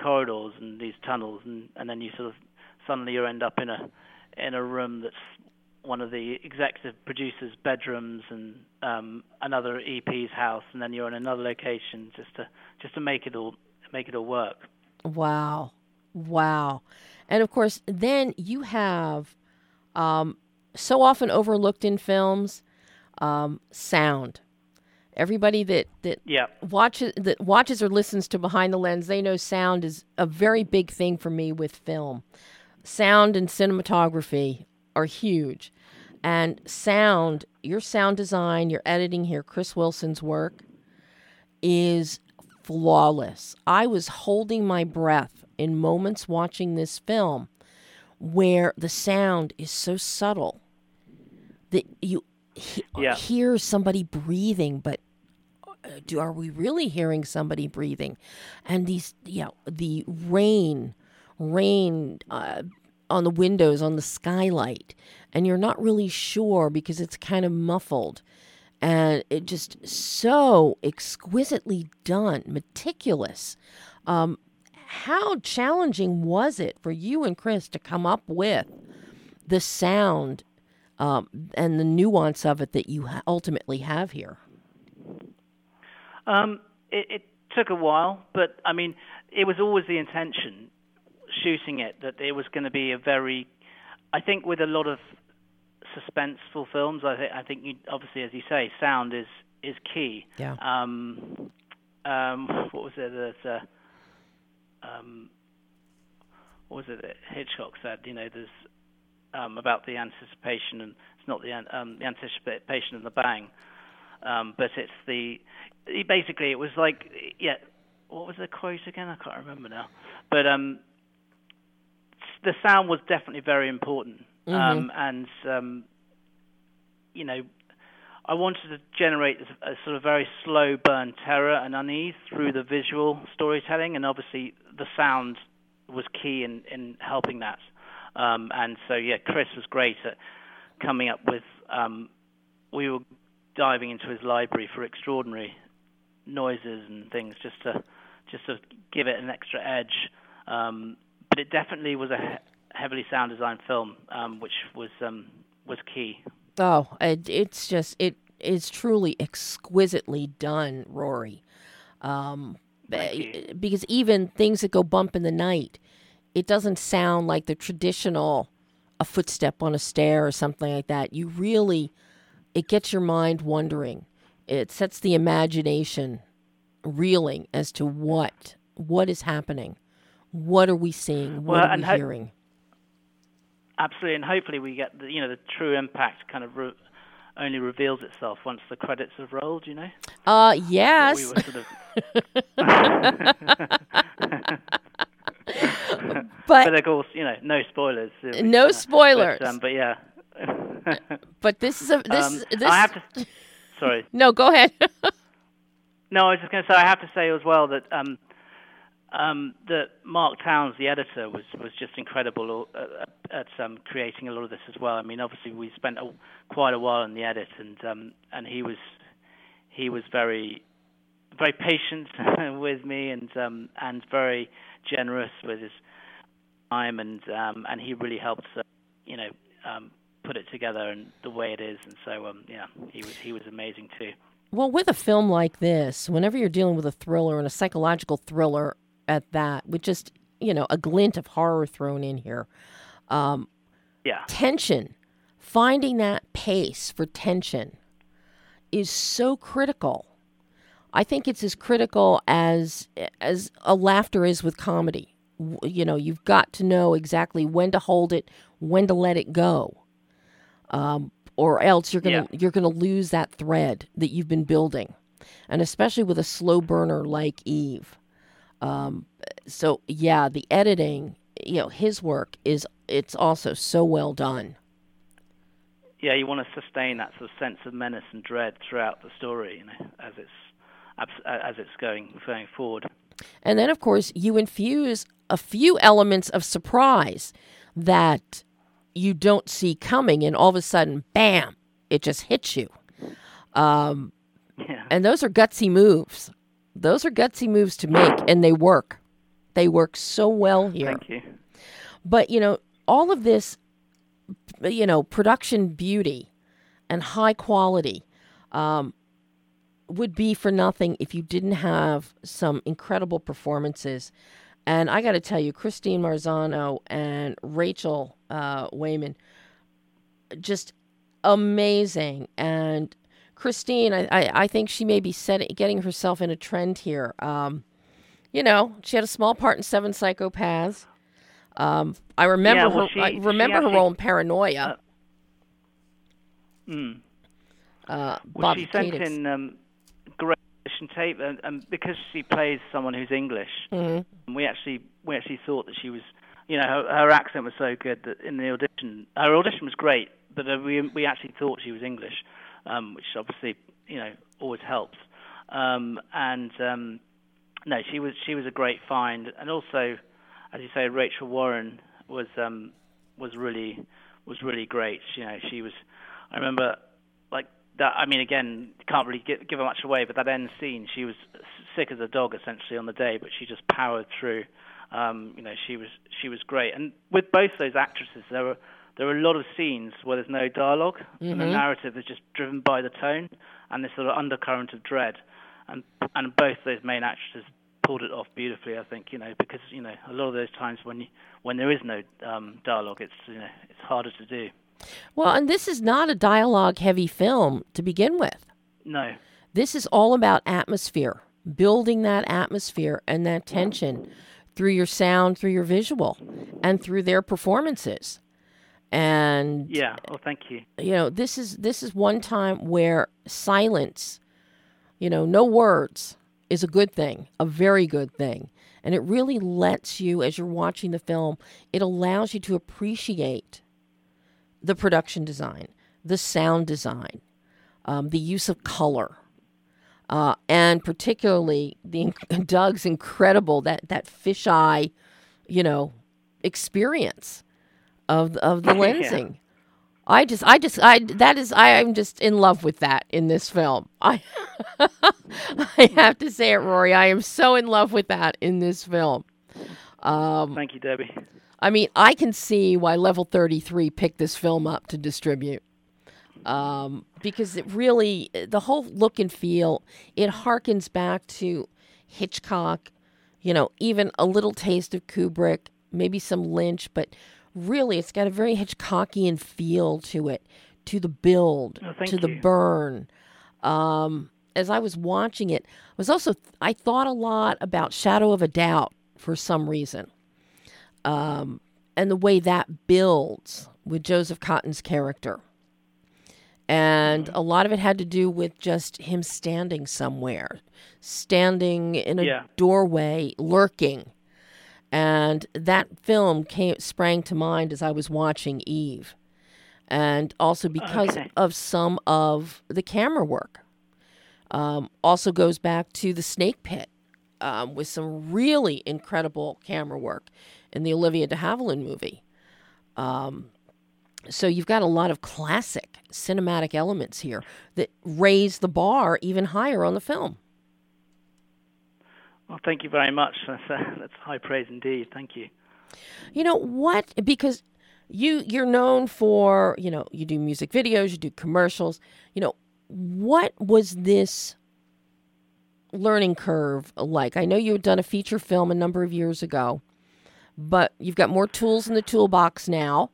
corridors and these tunnels, and and then you sort of suddenly you end up in a in a room that's one of the executive producers' bedrooms and um, another EP's house, and then you're in another location just to just to make it all make it all work. Wow. Wow. And of course, then you have um, so often overlooked in films um, sound. Everybody that, that Yeah. watches that watches or listens to Behind the Lens, they know sound is a very big thing for me with film. Sound and cinematography are huge. And sound, your sound design, your editing here, Chris Wilson's work is flawless. I was holding my breath in moments watching this film where the sound is so subtle that you he- Yeah. hear somebody breathing, but do are we really hearing somebody breathing? And these, you know, the rain, rain uh, on the windows, on the skylight, and you're not really sure because it's kind of muffled and it just so exquisitely done, meticulous. Um, how challenging was it for you and Chris to come up with the sound um, and the nuance of it that you ultimately have here? Um, it, it took a while, but I mean, it was always the intention shooting it that it was going to be a very. I think with a lot of suspenseful films, I, th- I think you, obviously, as you say, sound is is key. Yeah. Um, um, what was it that uh, um, what was it that Hitchcock said? You know, there's um, about the anticipation, and it's not the an- um, the anticipation of the bang, um, but it's the he basically it was like yeah. What was the quote again? I can't remember now. But um, the sound was definitely very important, um, and um, you know, I wanted to generate a, a sort of very slow burn terror and unease through the visual storytelling, and obviously the sound was key in, in helping that. Um, and so, yeah, Chris was great at coming up with. Um, we were diving into his library for extraordinary noises and things, just to just to give it an extra edge. Um, but it definitely was a he- heavily sound designed film, um, which was um, was key. Oh, it, it's just it is truly exquisitely done, Rory. Um, you. because even things that go bump in the night, it doesn't sound like the traditional a footstep on a stair or something like that. You really, it gets your mind wondering. It sets the imagination reeling as to what what is happening. What are we seeing? What Well, are we ho- hearing? Absolutely, and hopefully we get the you know the true impact kind of re- only reveals itself once the credits have rolled. You know, Uh, yes. we sort of. (laughs) (laughs) but but of course, you know, no spoilers. No spoilers. But, um, but yeah. But this is a this um, this. I have to. Sorry. (laughs) No, go ahead. (laughs) No, I was just going to say I have to say as well that um, um, that Mark Towns, the editor, was was just incredible uh, at um, creating a lot of this as well. I mean, obviously we spent a, quite a while in the edit, and um, and he was he was very very patient (laughs) with me and um, and very generous with his time, and um, and he really helped, uh, you know, um, put it together and the way it is. And so, um, yeah, he was he was amazing too. Well, with a film like this, whenever you're dealing with a thriller and a psychological thriller at that, with just you know a glint of horror thrown in here, um, yeah, tension, finding that pace for tension is so critical. I think it's as critical as as a laughter is with comedy. You know, you've got to know exactly when to hold it, when to let it go, um, or else you're gonna Yeah. you're gonna lose that thread that you've been building, and especially with a slow burner like Eve. Um, so yeah, the editing, you know, his work is it's also so well done. yeah, you want to sustain that sort of sense of menace and dread throughout the story, you know, as it's as it's going going forward. And then, of course, you infuse a few elements of surprise that you don't see coming, and all of a sudden, bam, it just hits you. Um, Yeah. and those are gutsy moves. Those are gutsy moves to make, and they work. They work so well here. Thank you. But, you know, all of this, you know, production beauty and high quality um, would be for nothing if you didn't have some incredible performances. And I got to tell you, Christine Marzano and Rachel uh, Wayman, just amazing. And Christine, I, I, I think she may be setting, getting herself in a trend here. Um, you know, she had a small part in Seven Psychopaths. Um, I remember Yeah, well, her. she- I remember her role in Paranoia. Mm. Uh, Well, Bobby she sent in um, tape, and, and because she plays someone who's English, Mhm. we actually we actually thought that she was, you know, her, her accent was so good that in the audition, her audition was great, but uh, we we actually thought she was English, um, which obviously you know always helps. Um, and um, no, she was she was a great find, and also, as you say, Rachel Warren was um, was really was really great. You know, she was. I remember that. I mean, again, can't really give, give her much away, but that end scene, she was sick as a dog essentially on the day, but she just powered through. Um, you know, she was she was great. And with both those actresses, there were there were a lot of scenes where there's no dialogue, and the Mhm. narrative is just driven by the tone and this sort of undercurrent of dread. And and both those main actresses pulled it off beautifully. I think you know because you know a lot of those times when you, when there is no um, dialogue, it's you know it's harder to do. Well, and this is not a dialogue heavy film to begin with. No. This is all about atmosphere, building that atmosphere and that tension through your sound, through your visual, and through their performances. And Yeah. Well, thank you. you know, this is this is one time where silence, you know, no words is a good thing, a very good thing. And it really lets you as you're watching the film, it allows you to appreciate the production design, the sound design, um, the use of color, uh, and particularly the (laughs) Doug's incredible that that fisheye, you know, experience of of the (laughs) Yeah. lensing. I just, I just, I that is, I am just in love with that in this film. (laughs) I, I have to say it, Rory. I am so in love with that in this film. Um, Thank you, Debbie. I mean, I can see why Level 33 picked this film up to distribute. Um, because it really, the whole look and feel, it harkens back to Hitchcock, you know, even a little taste of Kubrick, maybe some Lynch, but really it's got a very Hitchcockian feel to it, to the build, Oh, to the burn. Um, as I was watching it, I was also, I thought a lot about Shadow of a Doubt for some reason um, and the way that builds with Joseph Cotten's character. And a lot of it had to do with just him standing somewhere, standing in a Yeah. doorway, lurking. And that film came sprang to mind as I was watching Eve. And also because Okay. of some of the camera work. Um, also goes back to the Snake Pit um, with some really incredible camera work in the Olivia de Havilland movie. Um, so you've got a lot of classic cinematic elements here that raise the bar even higher on the film. Well, thank you very much. (laughs) That's, uh, that's high praise indeed. Thank you. You know what? Because you you're known for you know you do music videos, you do commercials. You know what was this learning curve like? I know you had done a feature film a number of years ago, but you've got more tools in the toolbox now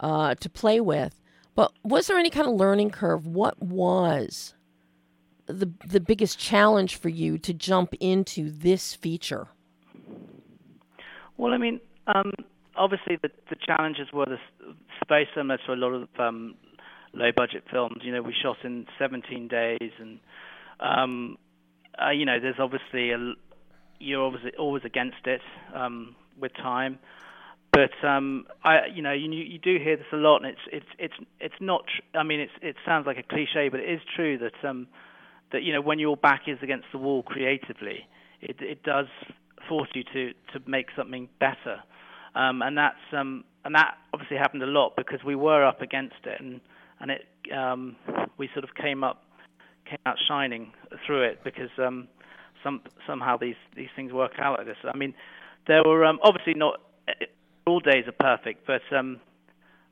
uh, to play with. But was there any kind of learning curve? What was the the biggest challenge for you to jump into this feature? Well, I mean, um, obviously the the challenges were the space similar to a lot of um, low budget films. You know, we shot in 17 days, and um, uh, you know, there's obviously a you're obviously always against it um, with time. But um, I, you know, you you do hear this a lot, and it's it's it's it's not. Tr- I mean, it's it sounds like a cliche, but it is true that um, that you know when your back is against the wall creatively, it it does force you to to make something better, um, and that's um, and that obviously happened a lot because we were up against it, and and it um, we sort of came up came out shining through it because um, some somehow these these things work out like this. I mean, there were um, obviously not all days are perfect, but um,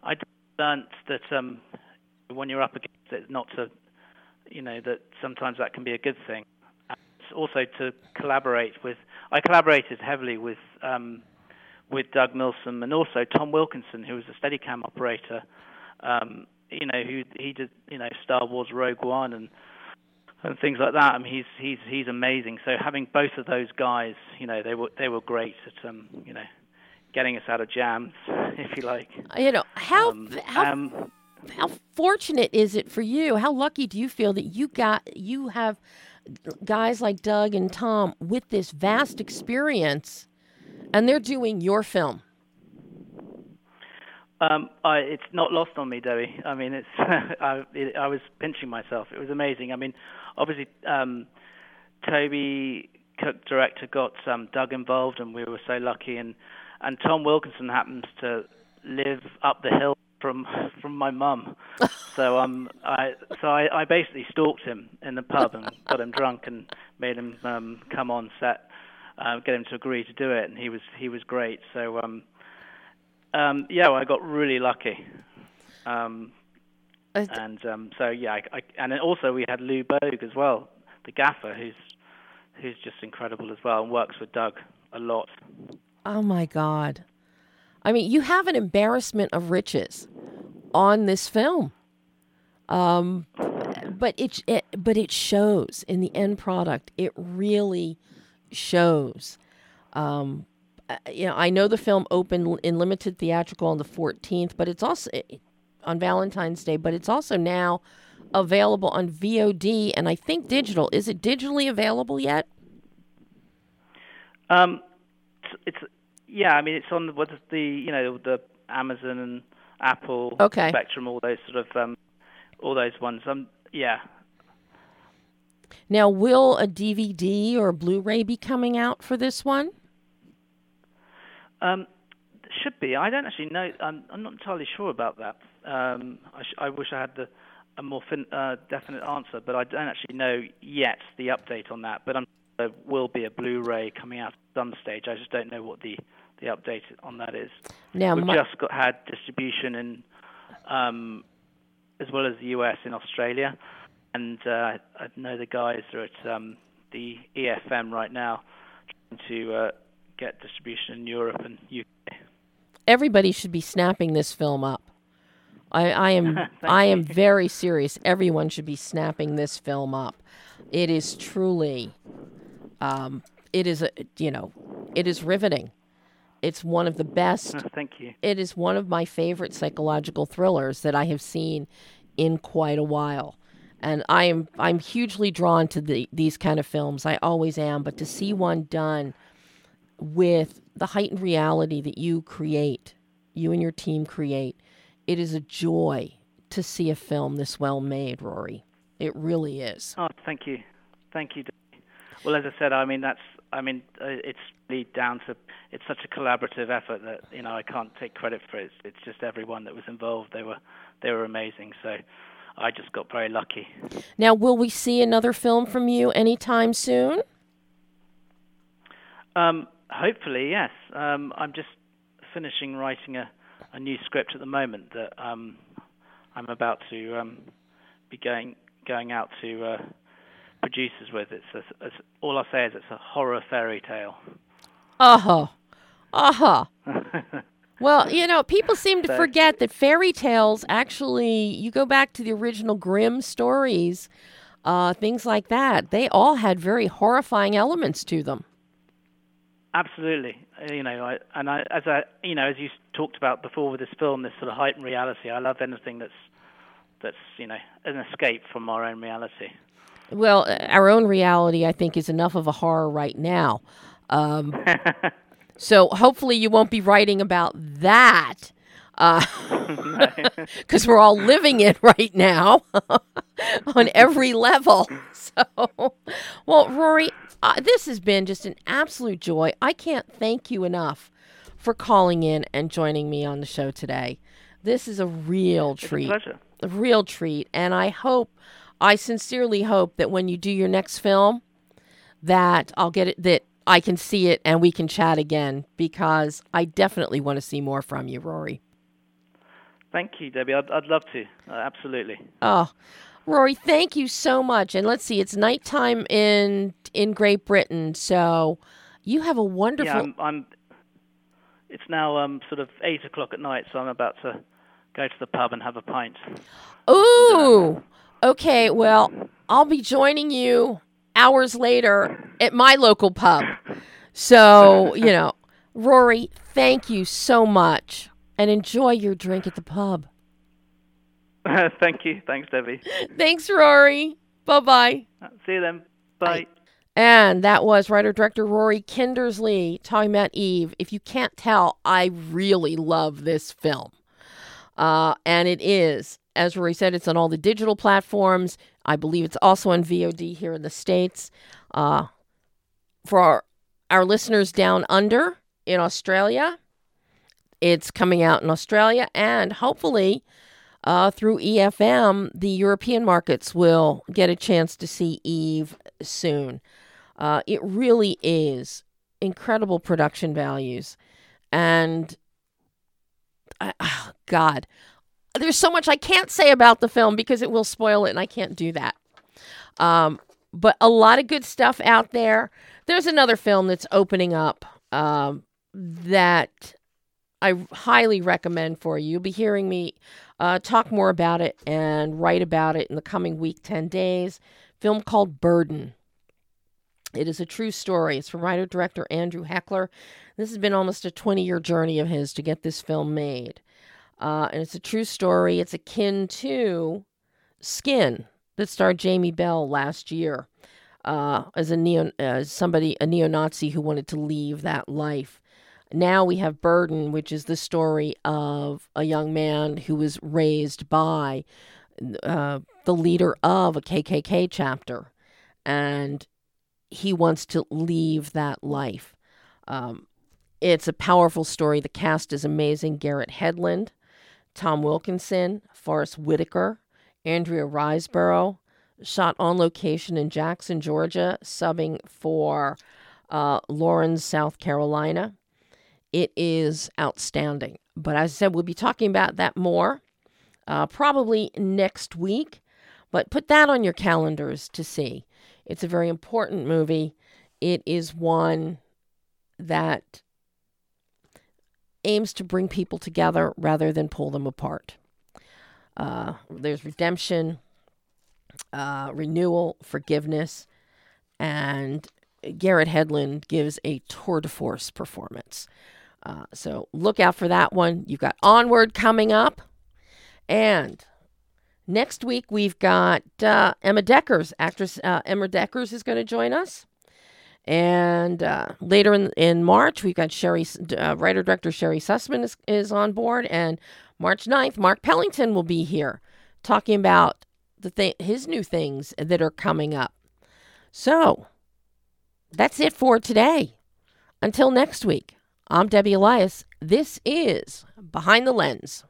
I learnt that um, when you're up against it, not to, you know, that sometimes that can be a good thing. And also to collaborate with. I collaborated heavily with um, with Doug Milsome and also Tom Wilkinson, who was a Steadicam operator. Um, you know, who he did, you know, Star Wars Rogue One and and things like that. I mean, he's he's he's amazing. So having both of those guys, you know, they were they were great at um, you know, getting us out of jams, (laughs) if you like. You know how Um, how um, how fortunate is it for you? How lucky do you feel that you got you have guys like Doug and Tom with this vast experience, and they're doing your film. Um, I, it's not lost on me, Debbie. I mean, it's (laughs) I, it, I was pinching myself. It was amazing. I mean, obviously, um, Toby Cook, director, got um, Doug involved, and we were so lucky. And and Tom Wilkinson happens to live up the hill from (laughs) from my mum, so um, I so I, I basically stalked him in the pub and got him drunk and made him um, come on set, uh, get him to agree to do it, and he was he was great. So um. Um, yeah, well, I got really lucky. Um, Uh, and um, so yeah, I, I, and also we had Lou Bogue as well, the gaffer, who's who's just incredible as well, and works with Doug a lot. Oh my God. I mean, you have an embarrassment of riches on this film. Um, but it, it but it shows in the end product. It really shows. Um, uh, you know, I know the film opened in limited theatrical on the 14th, but it's also on Valentine's Day, but it's also now available on VOD and I think digital. Is it digitally available yet? Um, it's, it's yeah, I mean it's on the, what's the you know the Amazon and Apple, Okay. Spectrum, all those sort of um, all those ones. Um, yeah, Now, will a DVD or a Blu-ray be coming out for this one? Um, should be. I don't actually know. I'm, I'm not entirely sure about that. Um, I, sh- I wish I had the, a more fin- uh, definite answer, but I don't actually know yet the update on that. But I'm, there will be a Blu-ray coming out at some stage. I just don't know what the, the update on that is. Now, We've my- just got had distribution in, um, as well as the US in Australia, and uh, I know the guys are at um, the EFM right now trying to uh, get distribution in Europe and UK. Everybody should be snapping this film up. I, I am (laughs) I am very serious. Everyone should be snapping this film up. It is truly, um, it is a you know, it is riveting. It's one of the best. Thank you. It is one of my favorite psychological thrillers that I have seen in quite a while. And I am I'm hugely drawn to the, these kind of films. I always am, but to see one done with the heightened reality that you create, you and your team create, it is a joy to see a film this well made, Rory. It really is. Oh, thank you, thank you. Well, as I said, I mean that's I mean uh, it's really down to it's such a collaborative effort that you know I can't take credit for it. It's, it's just everyone that was involved. They were they were amazing. So I just got very lucky. Now, will we see another film from you anytime soon? Um, hopefully, yes. Um, I'm just finishing writing a, a new script at the moment that um, I'm about to um, be going going out to uh, producers with. It's, a, it's all I say is it's a horror fairy tale. Uh huh. Uh huh. (laughs) Well, you know, people seem to So- forget that fairy tales actually, you go back to the original Grimm stories, uh, things like that, they all had very horrifying elements to them. Absolutely, Uh, you know, I, and I, as I, you know, as you talked about before with this film, this sort of heightened reality. I love anything that's that's you know an escape from our own reality. Well, uh, our own reality, I think, is enough of a horror right now. Um, (laughs) so hopefully you won't be writing about that. (laughs) Because we're all living it right now (laughs) on every level. So, well, Rory, uh, this has been just an absolute joy. I can't thank you enough for calling in and joining me on the show today. This is a real It's a treat pleasure. a real treat and i hope i sincerely hope that when you do your next film that i'll get it that i can see it and we can chat again because i definitely want to see more from you rory Thank you, Debbie. I'd, I'd love to. Uh, absolutely. oh rory thank you so much and let's see it's nighttime in in great britain so you have a wonderful Yeah, I'm, I'm. It's now um, sort of eight o'clock at night, so I'm about to go to the pub and have a pint. Ooh. Okay, well, I'll be joining you hours later at my local pub. So, you know, Rory, thank you so much and enjoy your drink at the pub. (laughs) Thank you. Thanks, Debbie. (laughs) Thanks, Rory. Bye bye. See you then. Bye. And that was writer director Rory Kindersley talking about Eve. If you can't tell, I really love this film. Uh, and it is, as Rory said, it's on all the digital platforms. I believe it's also on VOD here in the States. Uh, for our, our listeners down under in Australia, it's coming out in Australia and hopefully uh, through EFM, the European markets will get a chance to see Eve soon. Uh, it really is incredible production values. And I, oh, God, there's so much I can't say about the film because it will spoil it, and I can't do that. Um, but a lot of good stuff out there. There's another film that's opening up um, that I highly recommend for you. You'll be hearing me uh, talk more about it and write about it in the coming week, 10 days. Film called Burden. It is a true story. It's from writer director Andrew Heckler. This has been almost a 20 year journey of his to get this film made. Uh, and it's a true story. It's akin to Skin that starred Jamie Bell last year uh, as a neo, as somebody a neo-Nazi who wanted to leave that life. Now we have Burden, which is the story of a young man who was raised by uh, the leader of a KKK chapter, and he wants to leave that life. Um, it's a powerful story. The cast is amazing. Garrett Hedlund, Tom Wilkinson, Forest Whitaker, Andrea Riseborough, shot on location in Jackson, Georgia, subbing for uh, Lawrence, South Carolina. It is outstanding. But as I said, we'll be talking about that more uh, probably next week. But put that on your calendars to see. It's a very important movie. It is one that aims to bring people together rather than pull them apart. Uh, there's redemption, uh, renewal, forgiveness, and Garrett Hedlund gives a tour de force performance. Uh, so look out for that one. You've got Onward coming up. And next week, we've got uh, Emma Deckers. Actress uh, Emma Deckers is going to join us. And uh, later in, in March, we've got Sherry, uh, writer director Sherry Sussman is, is on board. And March 9th, Mark Pellington will be here talking about the th- his new things that are coming up. So that's it for today. Until next week, I'm Debbie Elias. This is Behind the Lens.